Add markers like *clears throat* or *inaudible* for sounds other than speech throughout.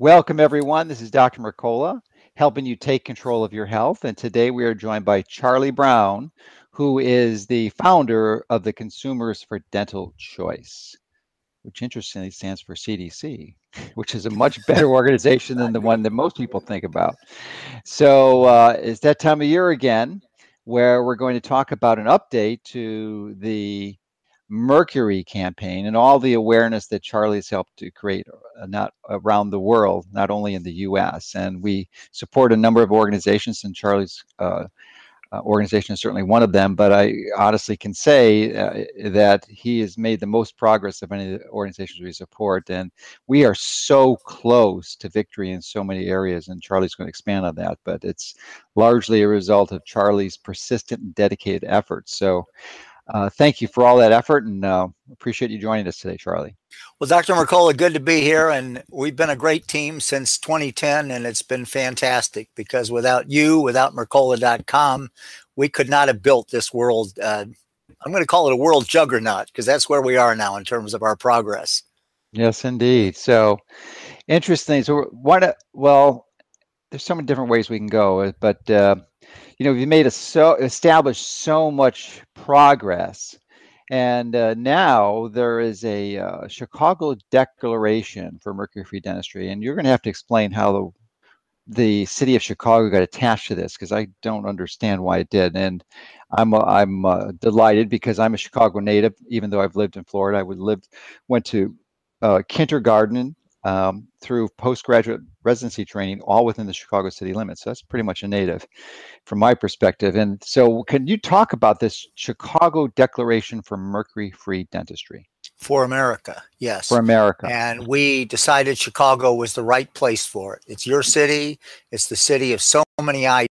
Welcome, everyone. This is Dr. Mercola, helping you take control of your health. And today we are joined by Charlie Brown, who is the founder of the Consumers for Dental Choice, which interestingly stands for CDC, *laughs* which is a much better *laughs* organization than the one that most people think about. So uh, it's that time of year again where we're going to talk about an update to the Mercury campaign and all the awareness that Charlie's helped to create uh, not around the world, not only in the U.S. And we support a number of organizations, and Charlie's uh, uh, organization is certainly one of them. But I honestly can say uh, that he has made the most progress of any of the organizations we support, and we are so close to victory in so many areas. And Charlie's going to expand on that, but it's largely a result of Charlie's persistent and dedicated efforts. So uh, thank you for all that effort and uh, appreciate you joining us today, Charlie. Well, Dr. Mercola, good to be here. And we've been a great team since 2010, and it's been fantastic because without you, without Mercola.com, we could not have built this world. Uh, I'm going to call it a world juggernaut because that's where we are now in terms of our progress. Yes, indeed. So interesting. So, what, well, there's so many different ways we can go, but uh, you know, we've made a so established so much progress. And uh, now there is a uh, Chicago Declaration for mercury-free dentistry, and you're going to have to explain how the the city of Chicago got attached to this because I don't understand why it did. And I'm uh, I'm uh, delighted because I'm a Chicago native, even though I've lived in Florida. I would lived went to uh, kindergarten um, through postgraduate residency training, all within the Chicago city limits. So that's pretty much a native from my perspective. And so, can you talk about this Chicago Declaration for Mercury Free Dentistry? For America, yes. For America. And we decided Chicago was the right place for it. It's your city, it's the city of so many ideas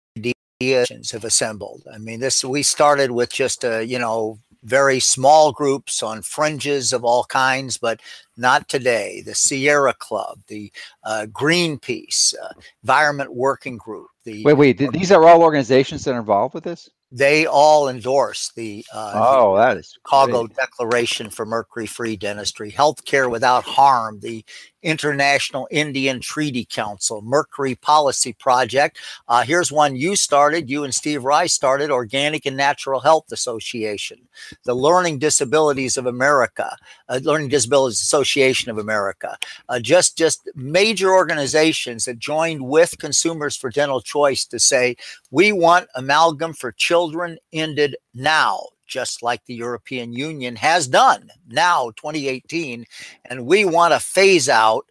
have assembled. I mean, this we started with just a, you know, very small groups on fringes of all kinds, but not today. The Sierra Club, the uh, Greenpeace, uh, Environment Working Group. The wait, wait. These are all organizations that are involved with this they all endorse the uh, oh that is Chicago great. Declaration for Mercury Free Dentistry, Healthcare Without Harm, the International Indian Treaty Council, Mercury Policy Project. Uh, here's one you started, you and Steve Rice started, Organic and Natural Health Association, the Learning Disabilities of America, uh, Learning Disabilities Association of America, uh, just just major organizations that joined with Consumers for Dental Choice to say we want amalgam for children ended now just like the European Union has done now, 2018. And we want to phase out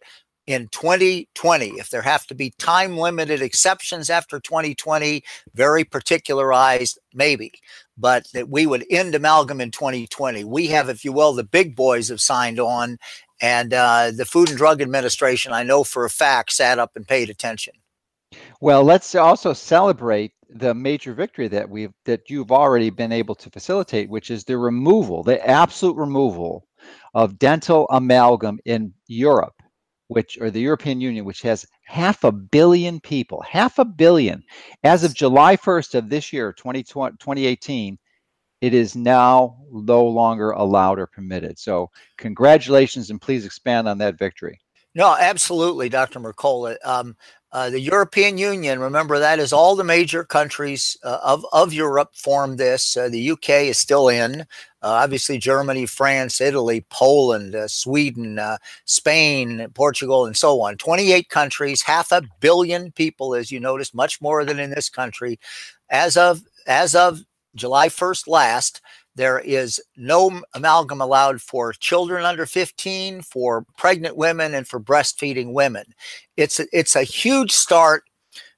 in 2020. If there have to be time limited exceptions after 2020, very particularized, maybe, but that we would end amalgam in 2020. We have, if you will, the big boys have signed on, and uh, the Food and Drug Administration, I know for a fact, sat up and paid attention. Well, let's also celebrate the major victory that we've that you've already been able to facilitate, which is the removal, the absolute removal of dental amalgam in Europe, which or the European Union, which has half a billion people, half a billion. As of July 1st of this year, 2018, it is now no longer allowed or permitted. So congratulations and please expand on that victory. No, absolutely, Dr. Mercola. Um, uh, the European Union, remember that is all the major countries uh, of, of Europe formed this. Uh, the UK is still in. Uh, obviously, Germany, France, Italy, Poland, uh, Sweden, uh, Spain, Portugal, and so on. 28 countries, half a billion people, as you noticed, much more than in this country. As of as of July 1st last, there is no amalgam allowed for children under 15, for pregnant women, and for breastfeeding women. It's a, it's a huge start.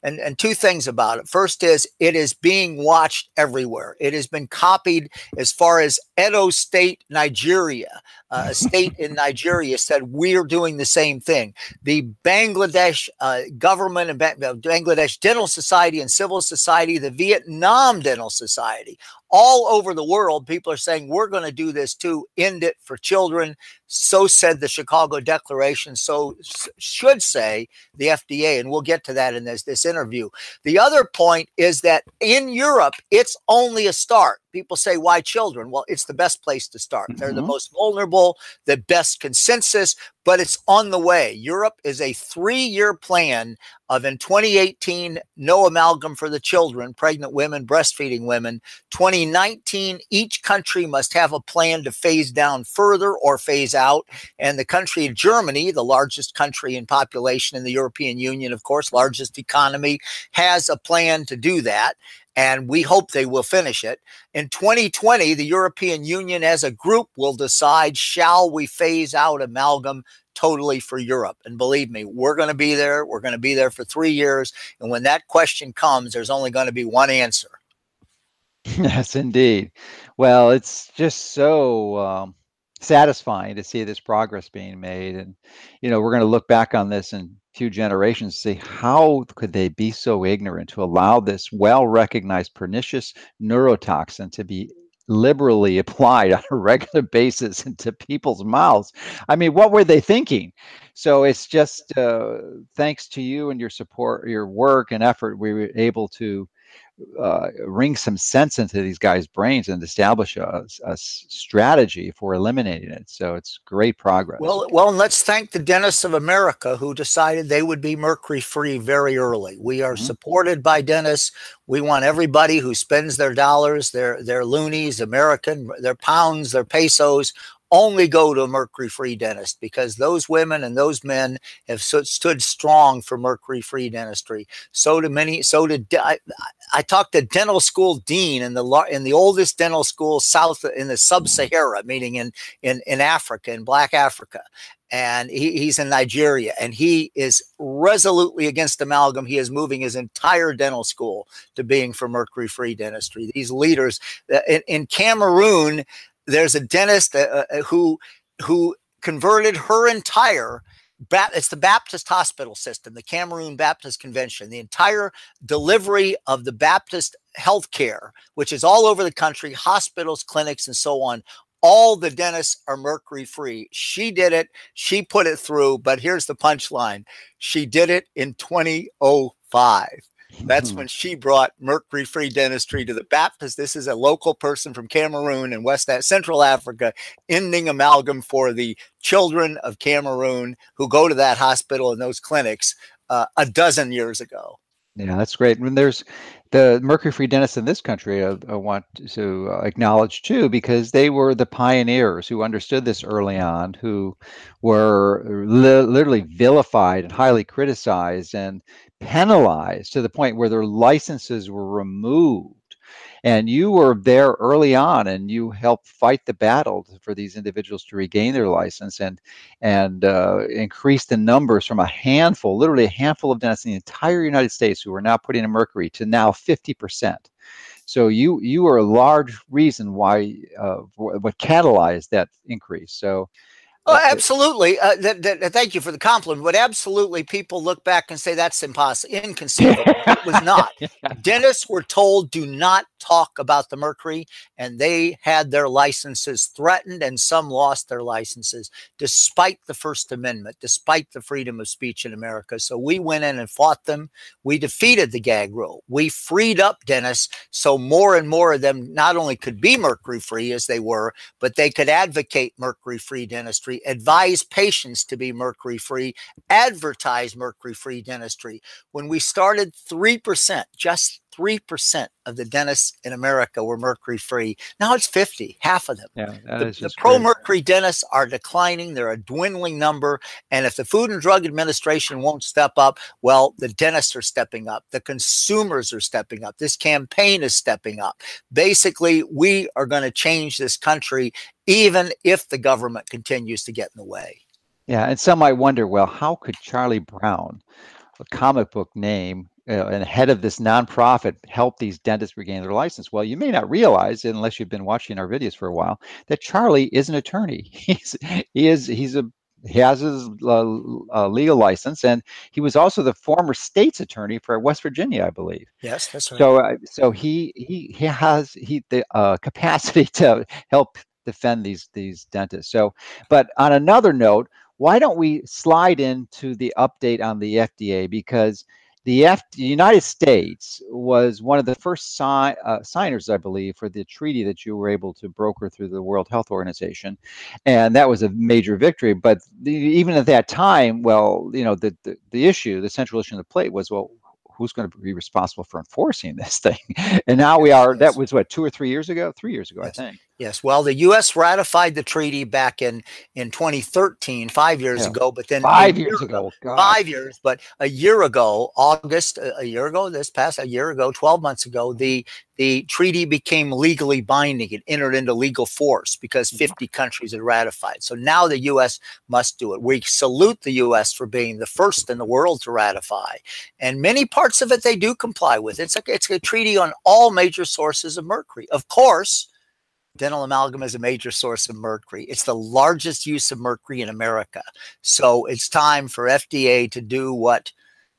And, and two things about it. First is it is being watched everywhere. It has been copied as far as Edo State, Nigeria. Uh, a state in Nigeria said we're doing the same thing. The Bangladesh uh, government and Bangladesh Dental Society and Civil Society, the Vietnam Dental Society, all over the world, people are saying we're going to do this too. End it for children. So said the Chicago Declaration. So should say the FDA, and we'll get to that in this this interview. The other point is that in Europe, it's only a start People say, why children? Well, it's the best place to start. Mm-hmm. They're the mm-hmm. most vulnerable, the best consensus, but it's on the way. Europe is a three year plan of in 2018, no amalgam for the children, pregnant women, breastfeeding women. 2019, each country must have a plan to phase down further or phase out. And the country of Germany, the largest country in population in the European Union, of course, largest economy, has a plan to do that and we hope they will finish it. In 2020, the European Union as a group will decide shall we phase out amalgam totally for Europe? And believe me, we're going to be there. We're going to be there for three years. And when that question comes, there's only going to be one answer. *laughs* Yes, indeed. Well, it's just so. Um satisfying to see this progress being made and you know we're going to look back on this in few generations say how could they be so ignorant to allow this well recognized pernicious neurotoxin to be liberally *laughs* applied on a regular basis into people's mouths? I mean what were they thinking? So it's just uh, thanks to you and your support your work and effort we were able to uh, ring some sense into these guys' brains and establish a, a, strategy for eliminating it. So it's great progress. Well, well, and let's thank the dentists of America who decided they would be mercury free very early. We are mm-hmm. supported by dentists. We want everybody who spends their dollars, their their loonies, American, their pounds, their pesos only go to a mercury free dentist because those women and those men have stood strong for mercury free dentistry. So do many, so did I, I talked to dental school dean in the in the oldest dental school south in the sub-Sahara, meaning in in in Africa, in Black Africa, and he, he's in Nigeria, and he is resolutely against amalgam. He is moving his entire dental school to being for mercury-free dentistry. These leaders uh, in, in Cameroon, there's a dentist uh, uh, who who converted her entire it's the Baptist hospital system, the Cameroon Baptist Convention, the entire delivery of the Baptist health care, which is all over the country, hospitals, clinics, and so on. All the dentists are mercury free. She did it. She put it through. But here's the punchline she did it in 2005. That's hmm. when she brought mercury free dentistry to the Baptist. This is a local person from Cameroon and West Central Africa, ending amalgam for the children of Cameroon who go to that hospital and those clinics uh, a dozen years ago. Yeah, that's great. And there's the mercury-free dentists in this country. I, I want to uh, acknowledge too, because they were the pioneers who understood this early on, who were li- literally vilified and highly criticized, and penalized to the point where their licenses were removed. And you were there early on, and you helped fight the battle for these individuals to regain their license and and uh, increase the numbers from a handful, literally a handful of dentists in the entire United States who were now putting in mercury to now 50 percent. So you you are a large reason why uh, what catalyzed that increase. So Oh, absolutely. Uh, th- th- thank you for the compliment. But absolutely, people look back and say that's impossible, inconceivable. *laughs* it was not. *laughs* Dentists were told do not talk about the mercury, and they had their licenses threatened, and some lost their licenses despite the First Amendment, despite the freedom of speech in America. So we went in and fought them. We defeated the gag rule. We freed up dentists so more and more of them not only could be mercury free as they were, but they could advocate mercury free dentistry dentistry, advise patients to be mercury free, advertise mercury free dentistry. When we started, 3%, just 3% of the dentists in America were mercury free. Now it's 50, half of them. Yeah, the, the pro mercury dentists are declining. They're a dwindling number. And if the Food and Drug Administration won't step up, well, the dentists are stepping up. The consumers are stepping up. This campaign is stepping up. Basically, we are going to change this country even if the government continues to get in the way. Yeah, and some might wonder, well, how could Charlie Brown, a comic book name, uh, and head of this nonprofit help these dentists regain their license. Well, you may not realize, unless you've been watching our videos for a while, that Charlie is an attorney. *laughs* He's he is he's a he has his uh, uh, legal license, and he was also the former state's attorney for West Virginia, I believe. Yes, that's right. So, uh, so he he he has he the uh, *laughs* capacity to help defend these these dentists. So, but on another note, why don't we slide into the update on the FDA because the, F, the United States was one of the first si- uh, signers, I believe, for the treaty that you were able to broker through the World Health Organization, and that was a major victory. But the, even at that time, well, you know, the, the the issue, the central issue on the plate was, well, who's going to be responsible for enforcing this *laughs* thing? And now we are. That was what two or three years ago. Three years ago, yes. I think. Yes. Well, the U.S. ratified the treaty back in in 2013, five years yeah. ago. But then five years ago, God. five years. But a year ago, August, a year ago, this past a year ago, 12 months ago, the the treaty became legally binding. It entered into legal force because mm-hmm. 50 countries had ratified. So now the U.S. must do it. We salute the U.S. for being the first in the world to ratify, and many parts of it they do comply with. It's like it's a treaty on all major sources of mercury. Of course dental amalgam is a major source of mercury. It's the largest use of mercury in America. So it's time for FDA to do what,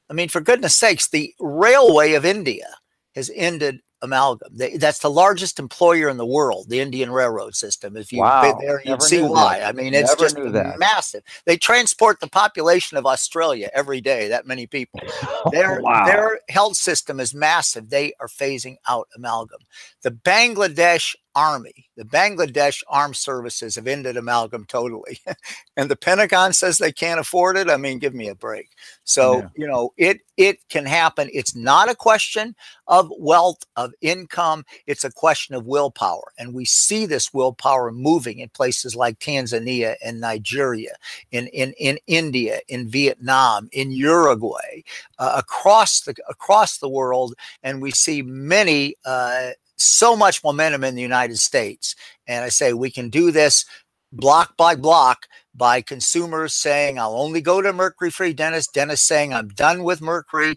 I mean, for goodness sakes, the Railway of India has ended amalgam. that's the largest employer in the world, the Indian Railroad System. If you've wow. been there, you'd see why. That. I mean, it's Never just massive. They transport the population of Australia every day, that many people. *laughs* Their, wow. their health system is massive. They are phasing out amalgam. The Bangladesh army, the Bangladesh armed services have ended amalgam totally. *laughs* and the Pentagon says they can't afford it. I mean, give me a break. So, yeah. you know, it it can happen. It's not a question of wealth, of income. It's a question of willpower. And we see this willpower moving in places like Tanzania and Nigeria, in in, in India, in Vietnam, in Uruguay, uh, across the across the world. And we see many uh, so much momentum in the United States. And I say we can do this block by block by consumers saying, I'll only go to mercury free dentist, dentist saying, I'm done with mercury,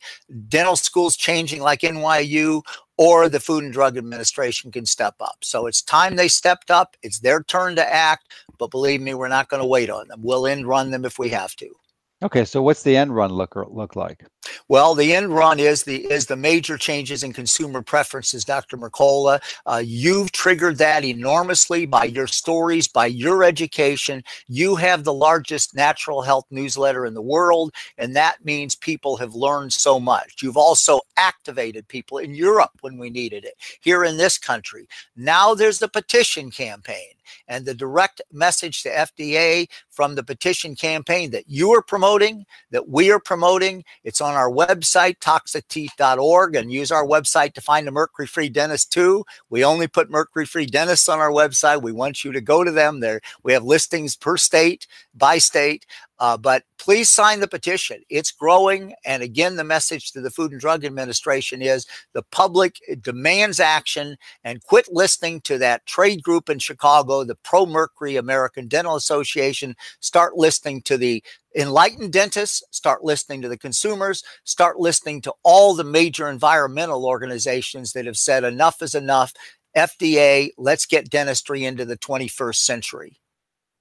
dental schools changing like NYU, or the Food and Drug Administration can step up. So it's time they stepped up. It's their turn to act. But believe me, we're not going to wait on them. We'll end run them if we have to. Okay, so what's the end run look look like? Well, the end run is the is the major changes in consumer preferences, Dr. Mercola. Uh, you've triggered that enormously by your stories, by your education. You have the largest natural health newsletter in the world, and that means people have learned so much. You've also activated people in Europe when we needed it, here in this country. Now there's the petition campaign and the direct message to FDA from the petition campaign that you are promoting, that we are promoting. It's on our website, toxicteeth.org, and use our website to find a mercury free dentist too. We only put mercury free dentists on our website. We want you to go to them. There, we have listings per state, by state. Uh, but please sign the petition. It's growing. And again, the message to the Food and Drug Administration is the public demands action and quit listening to that trade group in Chicago, the Pro Mercury American Dental Association. Start listening to the enlightened dentists, start listening to the consumers, start listening to all the major environmental organizations that have said enough is enough. FDA, let's get dentistry into the 21st century.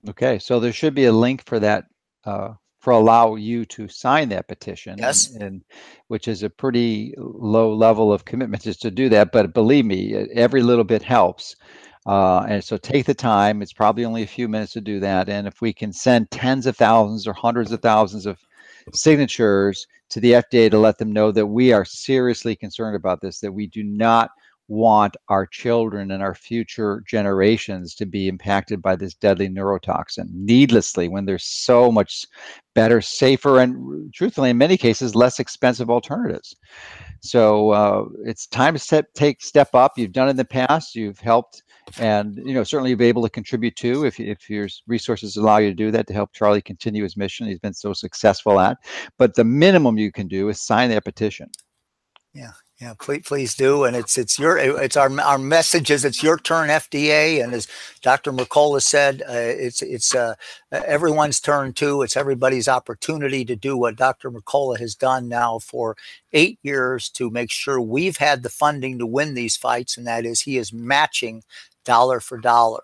Okay, so there should be a link for that uh, for allow you to sign that petition. Yes. And, and, which is a pretty low level of commitment just to do that. But believe me, every little bit helps. Uh, and so take the time. It's probably only a few minutes to do that. And if we can send tens of thousands or hundreds of thousands of signatures to the FDA to let them know that we are seriously concerned about this, that we do not want our children and our future generations to be impacted by this deadly neurotoxin needlessly when there's so much better, safer, and truthfully, in many cases, less expensive alternatives. So uh, it's time to take step up. You've done in the past. You've helped, and you know certainly you'll be able to contribute too if if your resources allow you to do that to help Charlie continue his mission. He's been so successful at. But the minimum you can do is sign that petition. Yeah, yeah, please, please do. And it's it's your it's our our message is it's your turn, FDA. And as Dr. Mercola said, uh, it's it's uh, everyone's turn too. It's everybody's opportunity to do what Dr. Mercola has done now for eight years to make sure we've had the funding to win these fights, and that is he is matching dollar for dollar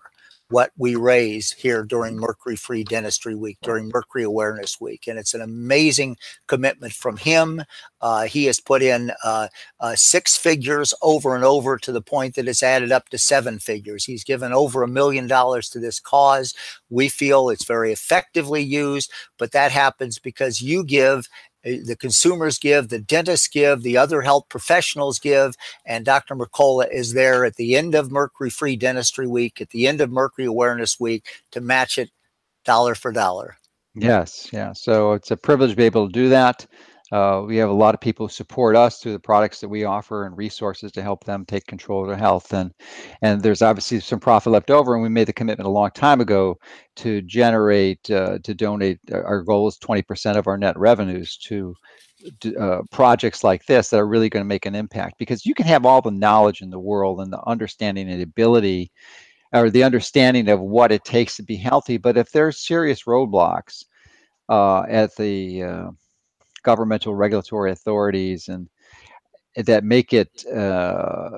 what we raise here during Mercury Free Dentistry Week, during Mercury Awareness Week. And it's an amazing commitment from him. Uh, he has put in uh, uh, six figures over and over to the point that it's added up to seven figures. He's given over a million dollars to this cause. We feel it's very effectively used, but that happens because you give Uh, the consumers give, the dentists give, the other health professionals give, and Dr. Mercola is there at the end of Mercury Free Dentistry Week, at the end of Mercury Awareness Week to match it dollar for dollar. Yes, yeah. So it's a privilege to be able to do that. Uh, we have a lot of people who support us through the products that we offer and resources to help them take control of their health. And and there's obviously some profit left over, and we made the commitment a long time ago to generate uh, to donate. Uh, our goal is 20% of our net revenues to uh, projects like this that are really going to make an impact because you can have all the knowledge in the world and the understanding and ability or the understanding of what it takes to be healthy but if there's serious roadblocks uh, at the uh, governmental regulatory authorities and that make it uh,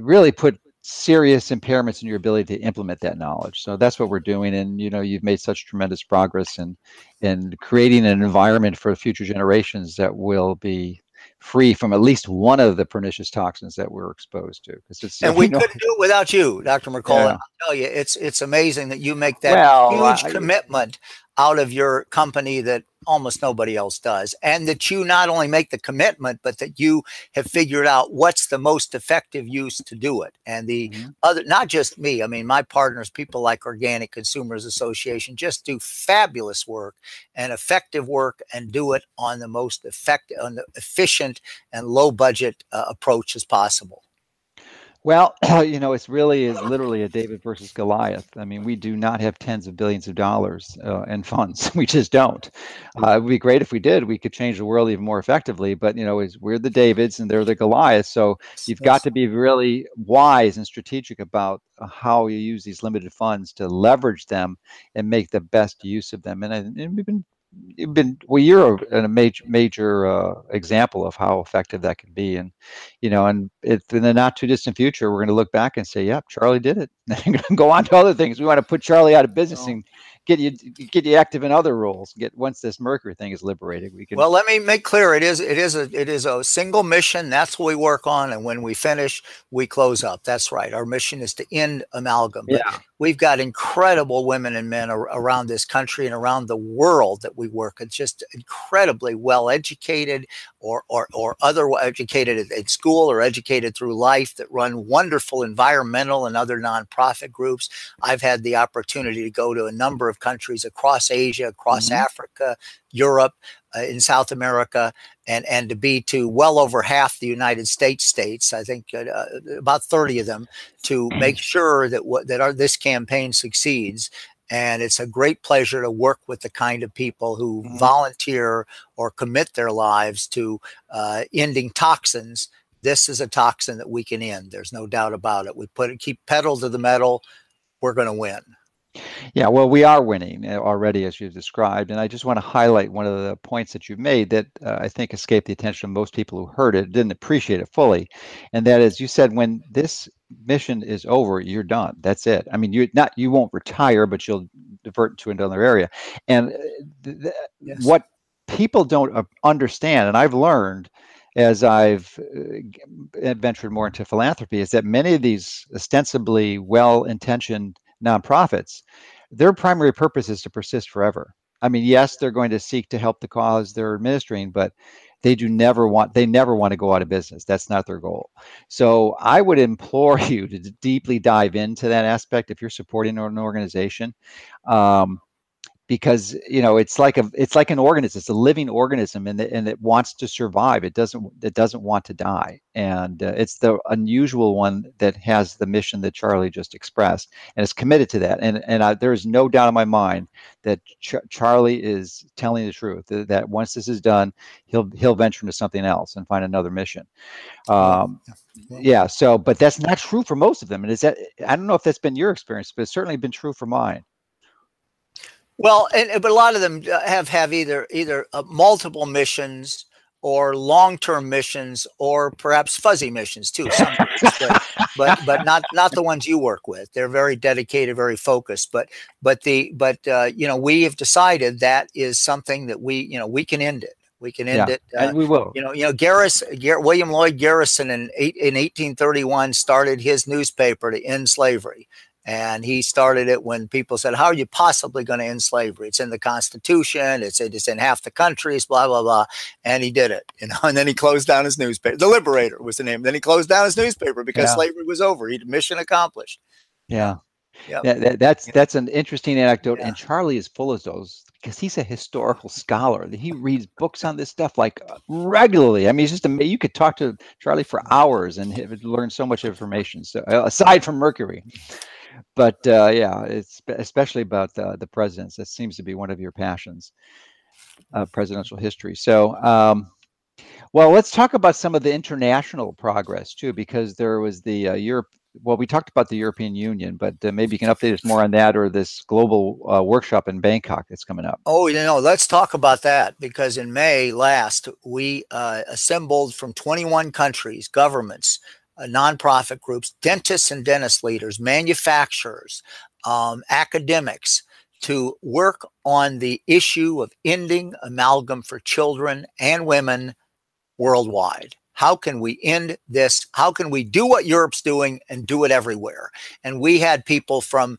really put serious impairments in your ability to implement that knowledge. So that's what we're doing. And you know, you've made such tremendous progress in in creating an environment for future generations that will be free from at least one of the pernicious toxins that we're exposed to. It's, and we know, couldn't do it without you, Dr. Mercola. Yeah. I'll tell you, it's it's amazing that you make that well, huge I, commitment out of your company that almost nobody else does. And that you not only make the commitment, but that you have figured out what's the most effective use to do it. And the mm-hmm. other, not just me, I mean, my partners, people like Organic Consumers Association, just do fabulous work and effective work and do it on the most effective, on the efficient and low budget uh, approach as possible. Well, *clears throat* you know, it's really is literally a David versus Goliath. I mean, we do not have tens of billions of dollars uh, in funds. *laughs* We just don't. Uh, it would be great if we did. We could change the world even more effectively. But you know, we're the Davids and they're the Goliaths. So you've got to be really wise and strategic about uh, how you use these limited funds to leverage them and make the best use of them. And, and we've been been well you're a, a major major uh, example of how effective that can be and you know and if in the not too distant future we're going to look back and say yep charlie did it *laughs* and go on to other things we want to put charlie out of business oh. and get you get you active in other roles. Get once this Mercury thing is liberated, we can. Well, let me make clear: it is it is a it is a single mission. That's what we work on, and when we finish, we close up. That's right. Our mission is to end amalgam. But yeah. We've got incredible women and men ar- around this country and around the world that we work. with, just incredibly well educated, or or or other educated at school or educated through life that run wonderful environmental and other nonprofit groups. I've had the opportunity to go to a number of countries across Asia, across mm-hmm. Africa, Europe, uh, in South America, and and to be to well over half the United States states, I think uh, uh about thirty of them, to make mm-hmm. sure that what that our this campaign succeeds. And it's a great pleasure to work with the kind of people who mm-hmm. volunteer or commit their lives to uh, ending toxins. This is a toxin that we can end. There's no doubt about it. We put it, keep pedal to the metal. We're going to win. Yeah, well, we are winning uh, already, as you've described. And I just want to highlight one of the points that you've made that uh, I think escaped the attention of most people who heard it, didn't appreciate it fully. And that is, you said when this mission is over, you're done. That's it. I mean, you not you won't retire, but you'll divert to another area. And uh, th- th- yes. what people don't uh, understand, and I've learned as I've ventured more into philanthropy, is that many of these ostensibly well-intentioned nonprofits, their primary purpose is to persist forever. I mean, yes, they're going to seek to help the cause they're administering, but they do never want they never want to go out of business. That's not their goal. So I would implore *laughs* you to deeply dive into that aspect if you're supporting an organization. Um, because you know it's like a it's like an organism it's a living organism and, and it wants to survive it doesn't it doesn't want to die and uh, it's the unusual one that has the mission that charlie just expressed and is committed to that and and I, there is no doubt in my mind that Ch- charlie is telling the truth that, that, once this is done he'll he'll venture into something else and find another mission. Um, yeah so but that's not true for most of them and is that i don't know if that's been your experience but it's certainly been true for mine well, and, but a lot of them uh, have have either either uh, multiple missions or long-term missions or perhaps fuzzy missions too *laughs* but, but, but not not the ones you work with. They're very dedicated very focused but but the but uh, you know we have decided that is something that we you know we can end it. We can end yeah, it uh, and we will. you know you know Garris, Gar- william lloyd garrison in, eight, in 1831 started his newspaper to end slavery And he started it when people said, How are you possibly going to end slavery? It's in the Constitution, it's, it's in half the countries, blah, blah, blah. And he did it. You know, *laughs* and then he closed down his newspaper. The Liberator was the name. Then he closed down his newspaper because yeah. slavery was over. He'd mission accomplished. Yeah. Yep. That, that's that's an interesting anecdote, yeah. and Charlie is full of those because he's a historical scholar. He reads books on this stuff like regularly. I mean, he's just amazing. You could talk to Charlie for hours and learn so much information. So uh, aside from Mercury, but uh, yeah, it's especially about the, the presidents. That seems to be one of your passions, uh, presidential history. So. Um, well, let's talk about some of the international progress too, because there was the uh, Europe well, we talked about the European Union, but uh, maybe you can update us more on that or this global uh, workshop in Bangkok that's coming up. Oh, you know, let's talk about that because in May last, we uh, assembled from 21 countries, governments, uh, nonprofit groups, dentists and dentist leaders, manufacturers, um, academics to work on the issue of ending amalgam for children and women worldwide. How can we end this? How can we do what Europe's doing and do it everywhere? And we had people from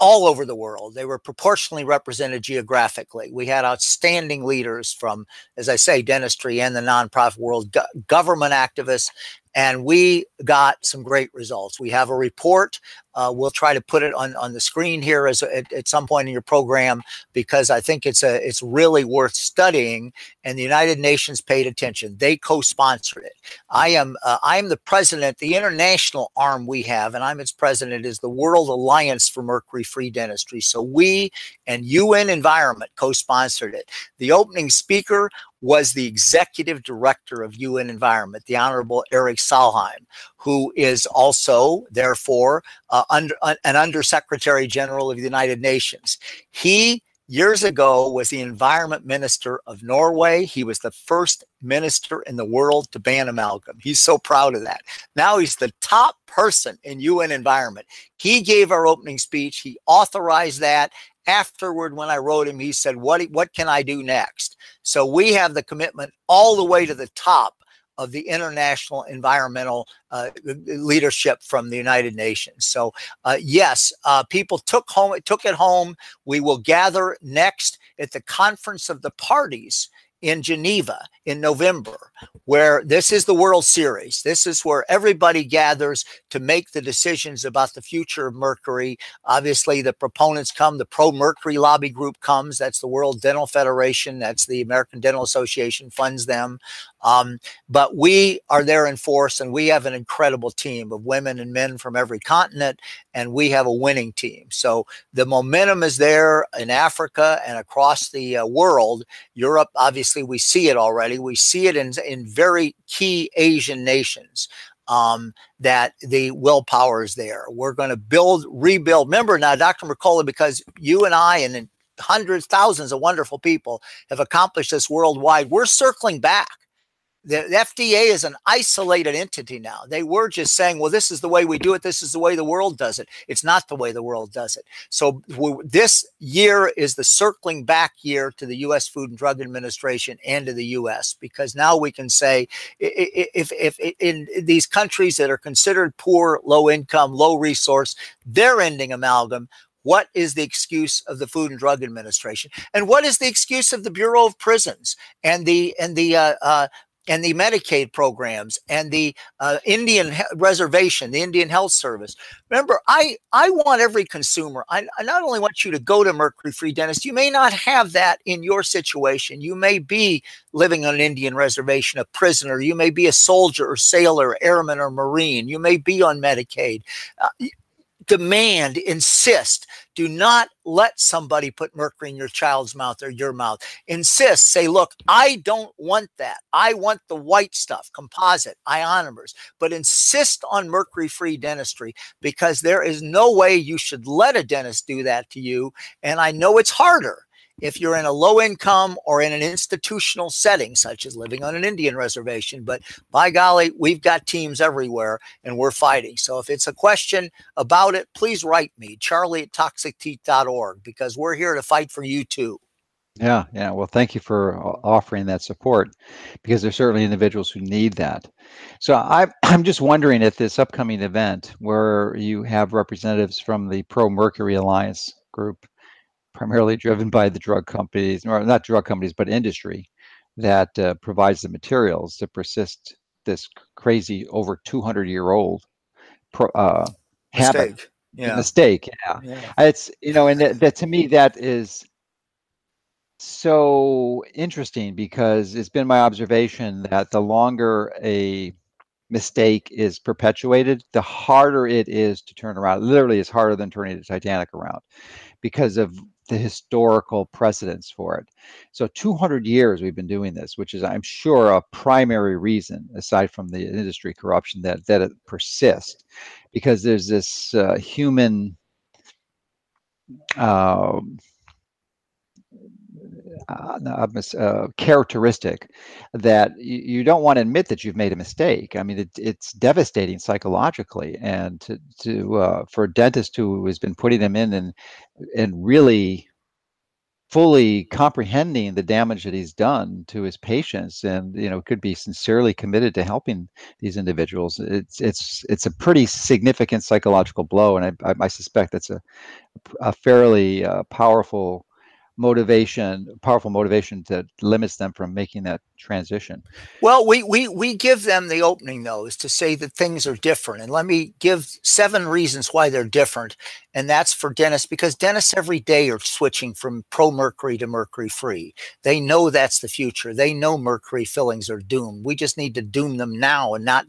all over the world. They were proportionally represented geographically. We had outstanding leaders from, as I say, dentistry and the nonprofit world, go- government activists, and we got some great results. We have a report. Uh, we'll try to put it on, on the screen here as at, at, some point in your program because I think it's a it's really worth studying. And the United Nations paid attention; they co-sponsored it. I am uh, I am the president. The international arm we have, and I'm its president, is the World Alliance for Mercury-Free Dentistry. So we and UN Environment co-sponsored it. The opening speaker was the executive director of UN Environment, the Honorable Erik Solheim, who is also, therefore, uh, under, uh, an Undersecretary General of the United Nations. He years ago was the environment minister of Norway. He was the first minister in the world to ban amalgam. He's so proud of that. Now he's the top person in UN environment. He gave our opening speech. He authorized that afterward when i wrote him he said what what can i do next so we have the commitment all the way to the top of the international environmental uh, leadership from the United Nations. So uh, yes, uh, people took home took it home. We will gather next at the conference of the parties in Geneva in November, where this is the World Series. This is where everybody gathers to make the decisions about the future of Mercury. Obviously, the proponents come, the pro Mercury lobby group comes. That's the World Dental Federation, that's the American Dental Association, funds them. Um, but we are there in force, and we have an incredible team of women and men from every continent, and we have a winning team. So the momentum is there in Africa and across the uh, world. Europe, obviously, we see it already. We see it in, in very key Asian nations. Um, that the willpower is there. We're going to build, rebuild. Remember now, Dr. Mercola, because you and I and hundreds, thousands of wonderful people have accomplished this worldwide, we're circling back the, FDA is an isolated entity now. They were just saying, well, this is the way we do it. This is the way the world does it. It's not the way the world does it. So this year is the circling back year to the U.S. Food and Drug Administration and to the U.S. because now we can say if, if, if in these countries that are considered poor, low income, low resource, they're ending amalgam what is the excuse of the Food and Drug Administration, and what is the excuse of the Bureau of Prisons and the and the uh, uh, and the Medicaid programs and the uh, Indian reservation, the Indian Health Service. Remember, I, I want every consumer, I, I not only want you to go to Mercury Free Dentist, you may not have that in your situation. You may be living on an Indian reservation, a prisoner, you may be a soldier or sailor, airman or Marine, you may be on Medicaid. Uh, demand, insist. Do not let somebody put mercury in your child's mouth or your mouth. Insist, say, look, I don't want that. I want the white stuff, composite, ionomers, but insist on mercury free dentistry because there is no way you should let a dentist do that to you. And I know it's harder if you're in a low income or in an institutional setting, such as living on an Indian reservation. But by golly, we've got teams everywhere and we're fighting. So if it's a question about it, please write me, charlie at toxicteeth.org, because we're here to fight for you too. Yeah, yeah. Well, thank you for offering that support because there's certainly individuals who need that. So I, *clears throat* I'm just wondering at this upcoming event where you have representatives from the Pro Mercury Alliance group, primarily driven by the drug companies, or not drug companies, but industry that uh, provides the materials to persist this crazy over 200 year old uh, habit yeah. mistake yeah. yeah. it's you know and that, that to me that is so interesting because it's been my observation that the longer a mistake is perpetuated, the harder it is to turn around. Literally, it's harder than turning the Titanic around because of the historical precedence for it. So 200 years we've been doing this, which is, I'm sure, a primary reason, aside from the industry corruption, that that it persists, because there's this uh, human. Uh, uh, uh, characteristic that you, you, don't want to admit that you've made a mistake. I mean, it, it's devastating psychologically, and to, to uh, for a dentist who has been putting them in and and really fully comprehending the damage that he's done to his patients and you know could be sincerely committed to helping these individuals it's it's it's a pretty significant psychological blow and i, I, suspect that's a, a fairly uh, powerful motivation, powerful motivation that limits them from making that transition. Well, we we we give them the opening though, is to say that things are different. And let me give seven reasons why they're different. And that's for dentists because dentists every day are switching from pro mercury to mercury free. They know that's the future. They know mercury fillings are doomed. We just need to doom them now and not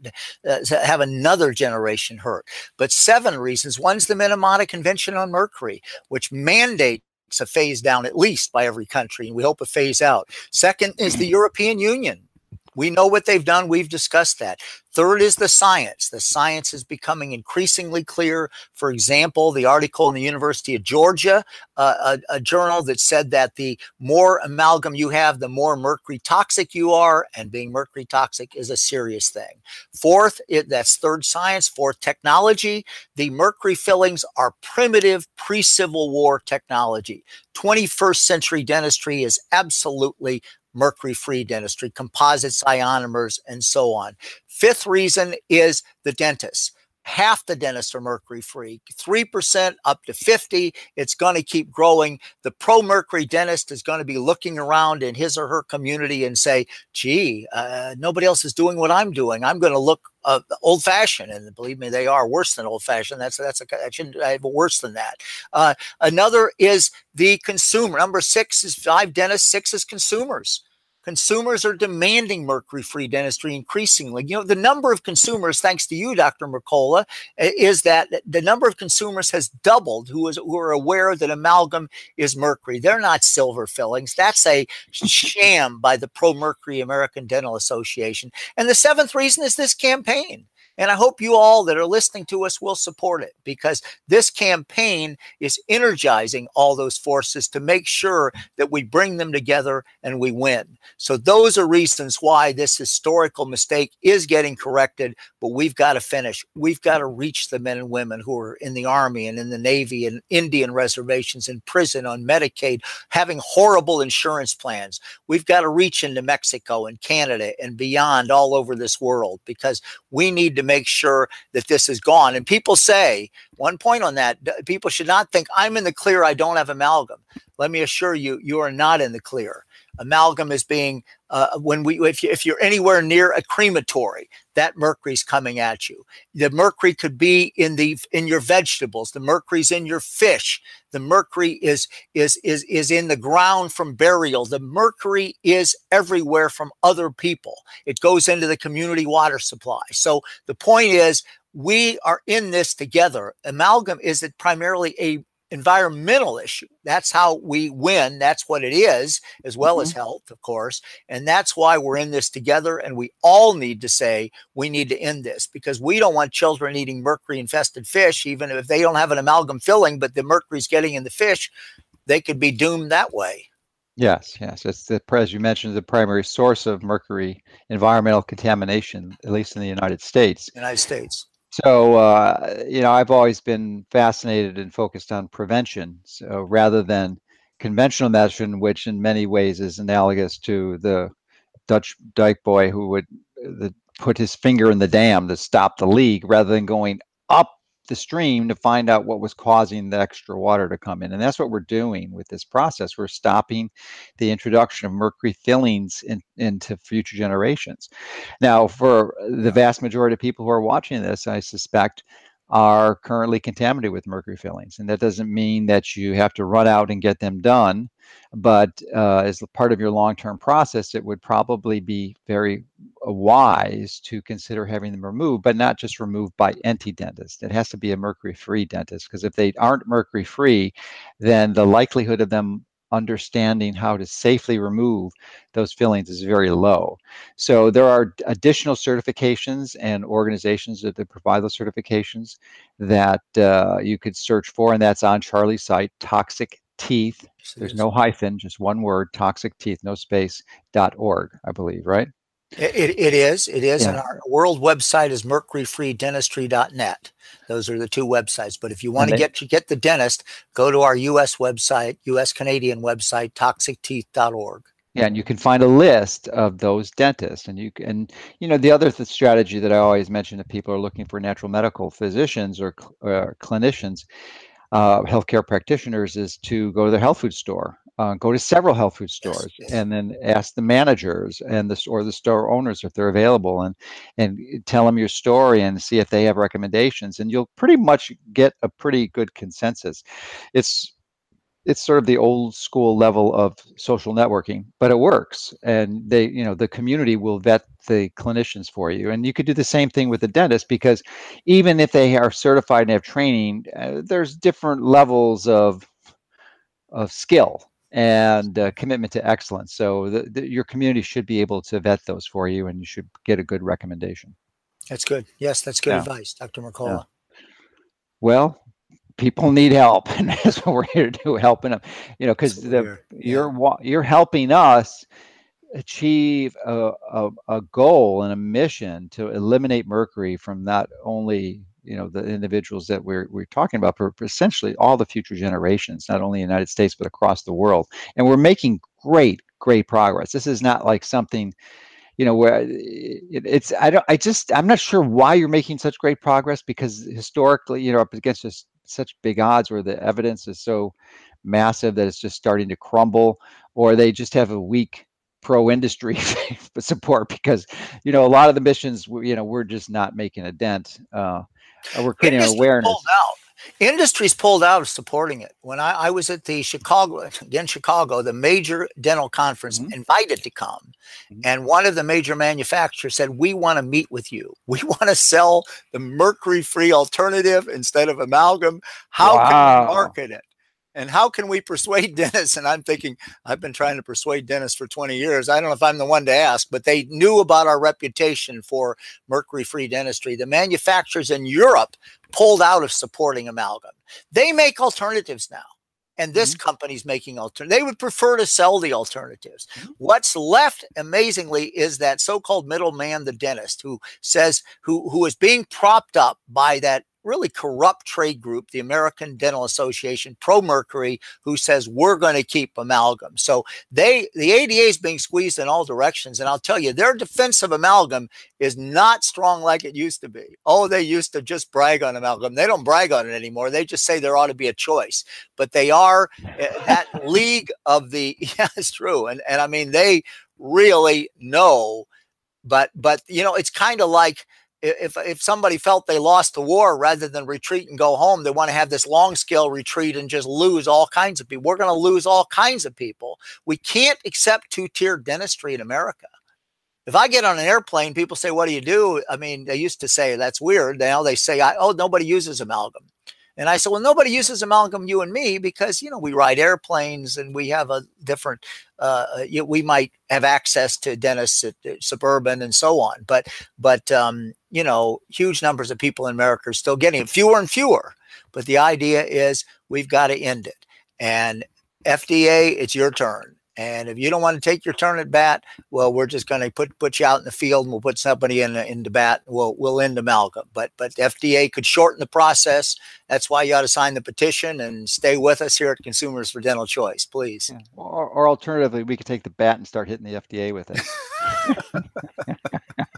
uh, have another generation hurt. But seven reasons. One's the Minamata Convention on Mercury, which mandate a phase down at least by every country, and we hope a phase out. Second is the European Union. We know what they've done. We've discussed that. Third is the science. The science is becoming increasingly clear. For example, the article in the University of Georgia, uh, a, a, journal that said that the more amalgam you have, the more mercury toxic you are, and being mercury toxic is a serious thing. Fourth, it, that's third science. Fourth, technology. The mercury fillings are primitive pre Civil War technology. 21st century dentistry is absolutely mercury free dentistry, composites, ionomers, and so on. Fifth reason is the dentist. Half the dentists are mercury free, 3% up to 50. It's going to keep growing. The pro mercury dentist is going to be looking around in his or her community and say, gee, uh, nobody else is doing what I'm doing. I'm going to look uh, old fashioned, and believe me, they are worse than old fashioned. That's that's a I shouldn't have worse than that. Uh, another is the consumer. Number six is five dentists. Six is consumers. Consumers are demanding mercury free dentistry increasingly. You know, the number of consumers, thanks to you, Dr. Mercola, is that the number of consumers has doubled who, is, who are aware that amalgam is mercury. They're not silver fillings. That's a sham by the Pro Mercury American Dental Association. And the seventh reason is this campaign. And I hope you all that are listening to us will support it because this campaign is energizing all those forces to make sure that we bring them together and we win. So, those are reasons why this historical mistake is getting corrected, but we've got to finish. We've got to reach the men and women who are in the Army and in the Navy and Indian reservations, in prison, on Medicaid, having horrible insurance plans. We've got to reach into Mexico and Canada and beyond all over this world because we need to make sure that this is gone. And people say, one point on that, people should not think I'm in the clear, I don't have amalgam. Let me assure you, you are not in the clear. Amalgam is being uh, when we if, you, if you're anywhere near a crematory, that mercury's coming at you. The mercury could be in the in your vegetables. The mercury's in your fish. The mercury is is is is in the ground from burial. The mercury is everywhere from other people. It goes into the community water supply. So the point is we are in this together. Amalgam is primarily a environmental issue. That's how we win. That's what it is, as well mm-hmm. as health, of course. And that's why we're in this together. And we all need to say we need to end this because we don't want children eating mercury infested fish, even if they don't have an amalgam filling, but the mercury's getting in the fish, they could be doomed that way. Yes, yes. It's the, as you mentioned, the primary source of mercury environmental contamination, at least in the United States. United States. So, uh, you know, I've always been fascinated and focused on prevention. So rather than conventional medicine, which in many ways is analogous to the Dutch dyke boy who would the, put his finger in the dam to stop the leak rather than going the stream to find out what was causing the extra water to come in. And that's what we're doing with this process. We're stopping the introduction of mercury fillings in, into future generations. Now, for the vast majority of people who are watching this, I suspect are currently contaminated with mercury fillings. And that doesn't mean that you have to run out and get them done. But uh, as part of your long term process, it would probably be very uh, wise to consider having them removed, but not just removed by any dentist. It has to be a mercury free dentist because if they aren't mercury free, then the likelihood of them understanding how to safely remove those fillings is very low. So there are additional certifications and organizations that, provide those certifications that uh, you could search for, and that's on Charlie's site, Toxic Teeth. There's no hyphen, just one word, Toxic Teeth, no space, dot org, I believe, right? It, it is. It is. Yeah. And our world website is mercuryfreedentistry.net. Those are the two websites. But if you want to get to get the dentist, go to our US website, US Canadian website, toxicteeth.org. Yeah, and you can find a list of those dentists, and you can, you know, the other th- strategy that I always mention to people are looking for natural medical physicians or, cl- uh, clinicians, uh, healthcare practitioners, is to go to the health food store uh, go to several health food stores yes, yes. and then ask the managers and the or the store owners if they're available and and tell them your story and see if they have recommendations and you'll pretty much get a pretty good consensus it's it's sort of the old school level of social networking but it works and they you know the community will vet the clinicians for you and you could do the same thing with the dentist because even if they are certified and have training uh, there's different levels of of skill and uh, commitment to excellence. So the, the, your community should be able to vet those for you, and you should get a good recommendation. That's good. Yes, that's good yeah. advice, Dr. Mercola. Yeah. Well, people need help, *laughs* and that's what we're here to do, helping them. You know, because the you're you're helping us achieve a, a, a goal and a mission to eliminate mercury from not only you know the individuals that we're we're talking about, but essentially all the future generations, not only in the United States but across the world. And we're making great great progress. This is not like something you know where it, it's i don't i just i'm not sure why you're making such great progress because historically you know up against just such big odds where the evidence is so massive that it's just starting to crumble or they just have a weak pro industry *laughs* support because you know a lot of the missions you know we're just not making a dent uh, uh, we're creating awareness. Pulled out. Industry's pulled out of supporting it. When I, I, was at the Chicago, *laughs* again, Chicago, the major dental conference mm-hmm. invited to come. Mm-hmm. And one of the major manufacturers said, We want to meet with you. *laughs* We want to sell the mercury free alternative instead of amalgam. How wow. can we market it? And how can we persuade *laughs* dentists? And I'm thinking, I've been trying to persuade dentists for 20 years. I don't know if I'm the one to ask, but they knew about our reputation for mercury free dentistry. The manufacturers in Europe pulled out of supporting amalgam. They make alternatives now. And this mm-hmm. company's making alternatives. They would prefer to sell the alternatives. Mm-hmm. What's left, amazingly, is that so-called middleman, the dentist, who says who who is being propped up by that really corrupt trade group, the American Dental Association, Pro Mercury, who says we're going to keep amalgam. So they the ADA is being squeezed in all directions. And I'll tell you, their defense of amalgam is not strong like it used to be. Oh, they used to just brag on amalgam. They don't brag on it anymore. They just say there ought to be a choice. But they are eh, that league of the *laughs* yeah, it's true. And and I mean they really know. But but you know, it's kind of like if if somebody felt they lost the war rather than retreat and go home, they want to have this long scale retreat and just lose all kinds of people. We're going to lose all kinds of people. We can't accept two tier dentistry in America. If I get on an airplane, people say, "What do you do?" I mean, they used to say that's weird. Now they say, "Oh, nobody uses amalgam." And I said, well, nobody uses amalgam, you and me, because, you know, we ride airplanes and we have a different, uh, we might have access to dentists at, at suburban and so on. But, but, um, you know, huge numbers of people in America are still getting it, fewer and fewer. But the idea is we've got to end it. And FDA, it's your turn. And if you don't want to take your turn at bat, well, we're just going to put put you out in the field, and we'll put somebody in in the bat. We'll we'll end amalgam. But but FDA could shorten the process. That's why you ought to sign the petition and stay with us here at Consumers for Dental Choice, please. Yeah. Or, or alternatively, we could take the bat and start hitting the FDA with it. *laughs* *laughs*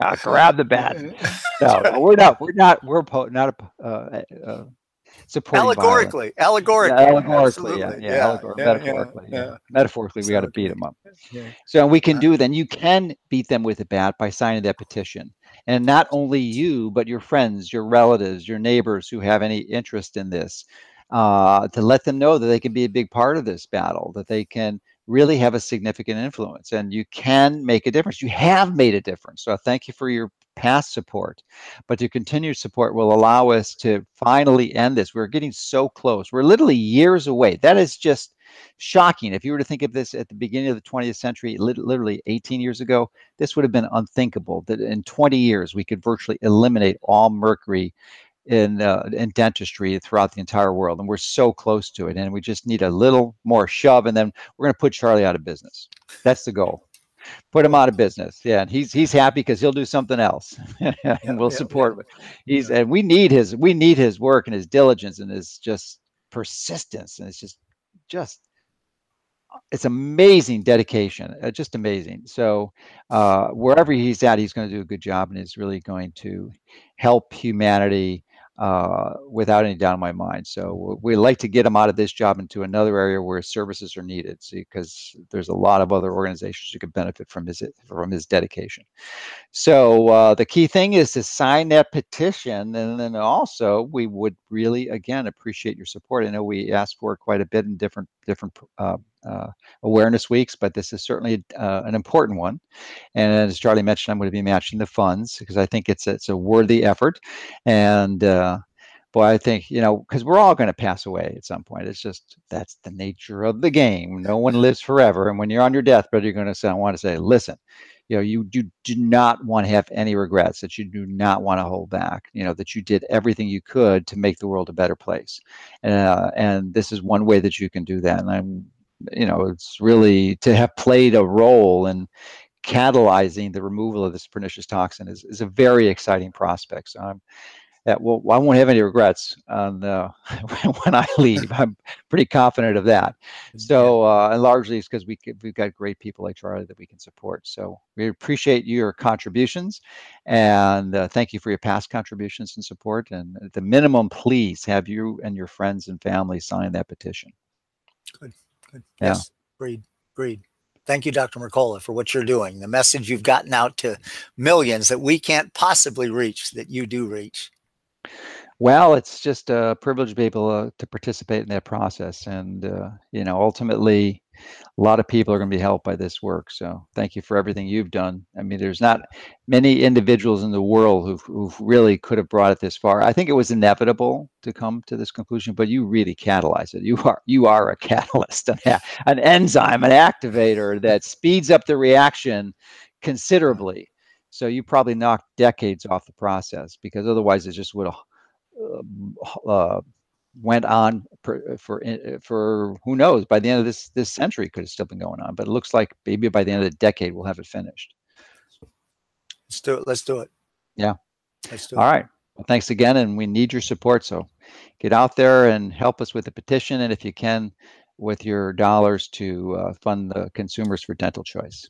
I'll grab the bat. *laughs* No, we're not. We're not. We're not a. Uh, uh, supporting allegorically, allegorically, yeah, allegorically, yeah, yeah, yeah, allegor- yeah, metaphorically, yeah, metaphorically, we got to beat them up. So we can do then. You can beat them with a bat by signing that petition, and not only you, but your friends, your relatives, your neighbors who have any interest in this, uh, to let them know that they can be a big part of this battle, that they can really have a significant influence, and you can make a difference. You have made a difference. So thank you for your past support, but your continued support will allow us to finally end this. We're getting so close. We're literally years away. That is just shocking. If you were to think of this at the beginning of the 20th century, literally 18 years ago, this would have been unthinkable that in 20 years we could virtually eliminate all mercury in uh, in dentistry throughout the entire world, and we're so close to it. And we just need a little more shove, and then we're going to put Charlie out of business. That's the goal put him out of business. Yeah, and he's he's happy because he'll do something else, *laughs* and yeah, we'll yeah, support. Yeah. He's and we need his we need his work and his diligence and his just persistence, and it's just just it's amazing dedication, uh, just amazing. So uh, wherever he's at, he's going to do a good job, and is really going to help humanity uh, without any doubt in my mind. So we like to get him out of this job into another area where services are needed, because there's a lot of other organizations who could benefit from his from his dedication. So uh, the key thing is to sign that petition, and then also we would really again appreciate your support. I know we asked for quite a bit in different different uh, uh, awareness weeks, but this is certainly uh, an important one. And as Charlie mentioned, I'm going to be matching the funds because I think it's it's a worthy effort. And uh, boy, I think you know because we're all going to pass away at some point. It's just that's the nature of the game. No one lives forever, and when you're on your deathbed, you're going to say, "I want to say, listen." You know, you do, do not want to have any regrets. That you do not want to hold back. You know that you did everything you could to make the world a better place, uh, and this is one way that you can do that. And I'm you know, it's really to have played a role in catalyzing the removal of this pernicious toxin is, is a very exciting prospect. So I'm that well, I won't have any regrets on uh, *laughs* when I leave. I'm pretty confident of that. So, uh, and largely it's because we we've got great people like Charlie that we can support. So we appreciate your contributions, and uh, thank you for your past contributions and support. And at the minimum, please have you and your friends and family sign that petition. Good. Good. Yeah. Yes. Agreed. Agreed. Thank you, Dr. Mercola, for what you're doing. The message you've gotten out to millions that we can't possibly reach, that you do reach. Well, it's just a privilege to be able uh, to participate in that process, and uh, you know, ultimately, a lot of people are going to be helped by this work. So thank you for everything you've done. I mean, there's not many individuals in the world who who really could have brought it this far. I think it was inevitable to come to this conclusion, but you really catalyze it. You are you are a *laughs* catalyst, an enzyme, an activator that speeds up the reaction considerably. So you probably knocked decades off the process because otherwise it just would have uh, uh, went on for, for uh, for who knows by the end of this this century could have still been going on but it looks like maybe by the end of the decade we'll have it finished. Let's do it let's do it. Yeah. Let's do all it. right. Well thanks again and we need your support so get out there and help us with the petition and if you can with your dollars to uh, fund the consumers for dental choice